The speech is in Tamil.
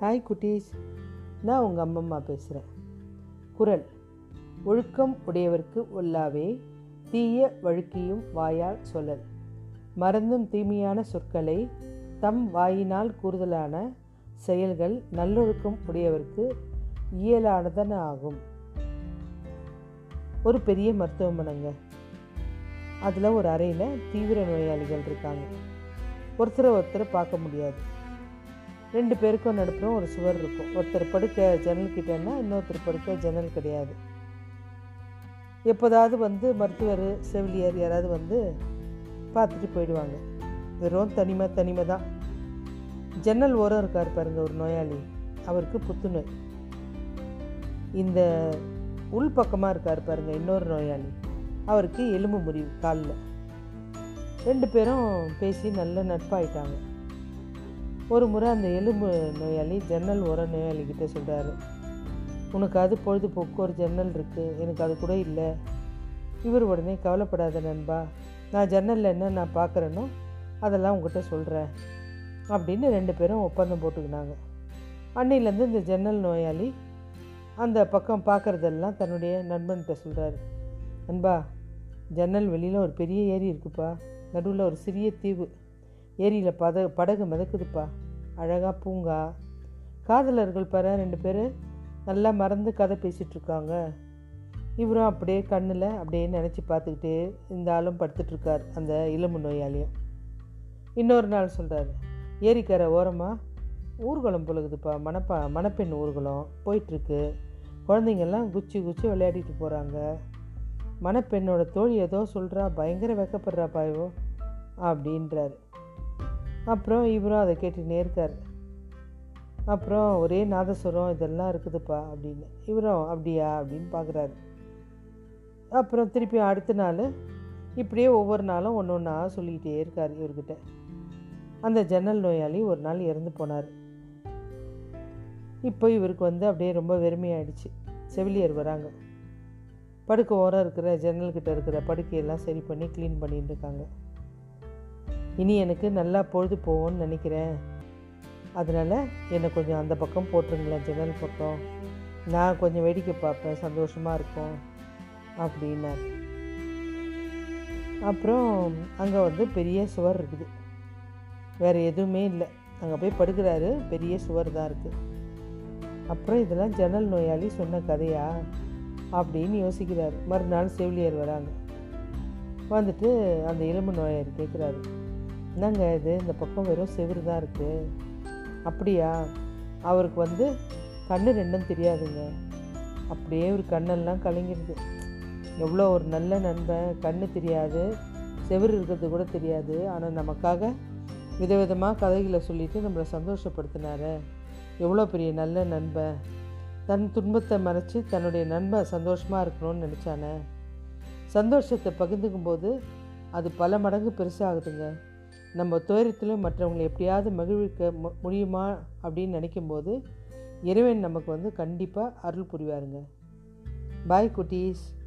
ஹாய் குட்டீஸ். நான் உங்கள் அம்மம்மா பேசுகிறேன் குரல். ஒழுக்கம் உடையவர்க்கு ஒல்லாவே தீய வழுக்கியும் வாயால் சொல்லல். மறந்தும் தீமையான சொற்களை தம் வாயினால் கூறுதலான செயல்கள் நல்லொழுக்கம் உடையவர்க்கு இயலானதன ஆகும். ஒரு பெரிய மருத்துவமனைங்க. அதில் ஒரு அறையில் தீவிர நோயாளிகள் இருக்காங்க. ஒருத்தரை ஒருத்தரை பார்க்க முடியாது. ரெண்டு பேருக்கும் நடுப்புறம் ஒரு சுவர் இருக்கும். ஒருத்தர் படுக்க ஜன்னல் கிட்டேன்னா இன்னொருத்தர் படுக்க ஜன்னல் கிடையாது. எப்போதாவது வந்து மருத்துவர் செவிலியர் யாராவது வந்து பார்த்துட்டு போயிடுவாங்க. வெறும் தனிமை தனிமை தான். ஜன்னல் ஓரம் இருக்கார் பாருங்க ஒரு நோயாளி. அவருக்கு புத்துநோய். இந்த உள் பக்கமாக இருக்கார் பாருங்க இன்னொரு நோயாளி. அவருக்கு எலும்பு முறிவு காலில். ரெண்டு பேரும் பேசி நல்ல நட்பாயிட்டாங்க. ஒரு முறை அந்த எலும்பு நோயாளி ஜன்னல் ஓர நோயாளிக்கிட்ட சொல்கிறாரு உனக்கு அது பொழுதுபோக்கு ஒரு ஜன்னல் இருக்குது எனக்கு அது கூட இல்லை. இவர் உடனே கவலைப்படாத நண்பா. நான் ஜன்னலில் என்ன நான் பார்க்குறேனோ அதெல்லாம் உங்ககிட்ட சொல்கிறேன் அப்படின்னு ரெண்டு பேரும் ஒப்பந்தம் போட்டுக்கினாங்க. அன்னையிலேருந்து இந்த ஜன்னல் நோயாளி அந்த பக்கம் பார்க்குறதெல்லாம் தன்னுடைய நண்பன்கிட்ட சொல்கிறாரு நண்பா ஜன்னல் வெளியில் ஒரு பெரிய ஏரி இருக்குப்பா. நடுவில் ஒரு சிறிய தீவு. ஏரியில் பத படகு மிதக்குதுப்பா. அழகாக பூங்கா. காதலர்கள் பாரு ரெண்டு பேர் நல்லா மறந்து கதை பேசிகிட்ருக்காங்க இவரும் அப்படியே கண்ணில் அப்படியே நினச்சி பார்த்துக்கிட்டே இந்த ஆளும் படுத்துட்ருக்கார் அந்த இளம்பு நோயாளியும். இன்னொரு நாள் சொல்கிறாரு ஏரிக்கரை ஓரமாக ஊர்வலம் பொழுகுதுப்பா மணப்பா மணப்பெண் ஊர்வலம் போயிட்டுருக்கு. குழந்தைங்கள்லாம் குச்சி குச்சி விளையாடிட்டு போகிறாங்க மணப்பெண்ணோட தோழி ஏதோ சொல்கிறா பயங்கர வெக்கப்படுறா பாயோ அப்படின்றாரு. அப்புறம் இவரும் அதை கேட்டுனே இருக்கார். அப்புறம் ஒரே நாதஸ்வரம் இதெல்லாம் இருக்குதுப்பா அப்படின்னு. இவரும் அப்படியா அப்படின்னு பார்க்குறாரு அப்புறம் திருப்பி அடுத்த நாள் இப்படியே ஒவ்வொரு நாளும் ஒன்று ஒன்றா சொல்லிக்கிட்டே இருக்கார் இவர்கிட்ட. அந்த ஜன்னல் நோயாளி ஒரு நாள் இறந்து போனார். இப்போ இவருக்கு வந்து அப்படியே ரொம்ப வெறுமையாயிடுச்சு. செவிலியர் வராங்க. படுக்க ஓரம் இருக்கிற ஜன்னல்கிட்ட இருக்கிற படுக்கையெல்லாம் சரி பண்ணி க்ளீன் பண்ணிட்டு இருக்காங்க. இனி எனக்கு நல்லா பொழுது போகும்னு நினைக்கிறேன். அதனால் என்னை கொஞ்சம் அந்த பக்கம் போட்டுருங்களேன் ஜன்னல் பக்கம். நான் கொஞ்சம் வேடிக்கை பார்ப்பேன் சந்தோஷமாக இருக்கும் அப்படின்னார். அப்புறம் அங்கே வந்து பெரிய சுவர் இருக்குது. வேறு எதுவுமே இல்லை. அங்கே போய் படுக்கிறாரு பெரிய சுவர் தான் இருக்குது அப்புறம் இதெல்லாம் ஜன்னல் நோயாளி சொன்ன கதையா? அப்படின்னு யோசிக்கிறார். மறுநாள் செவிலியர் வராங்க. வந்துட்டு அந்த எலும்பு நோயாளி கேட்குறாரு என்னங்க இது? இந்த பக்கம் வெறும் செவுரு தான் இருக்குது அப்படியா? அவருக்கு வந்து கண்ணு ரெண்டும் தெரியாதுங்க. அப்படியே ஒரு கண்ணெல்லாம் கலங்கிடுது. எவ்வளோ ஒரு நல்ல நண்பன். கண்ணு தெரியாது செவுரு இருக்கிறது கூட தெரியாது. ஆனால் நமக்காக விதவிதமாக கதைகளை சொல்லிட்டு நம்மளை சந்தோஷப்படுத்தினாரு. எவ்வளோ பெரிய நல்ல நண்பன். தன் துன்பத்தை மறைச்சி தன்னுடைய நண்பன் சந்தோஷமாக இருக்கணும்னு நினச்சானே. சந்தோஷத்தை பகிர்ந்துக்கும் போது அது பல மடங்கு பெருசாகுதுங்க. நம்ம துயரத்திலும் மற்றவங்களை எப்படியாவது மகிழ்விக்க முடியுமா அப்படின்னு நினைக்கும்போது இறைவன் நமக்கு வந்து கண்டிப்பாக அருள் புரிவாருங்க. பாய் குட்டீஸ்.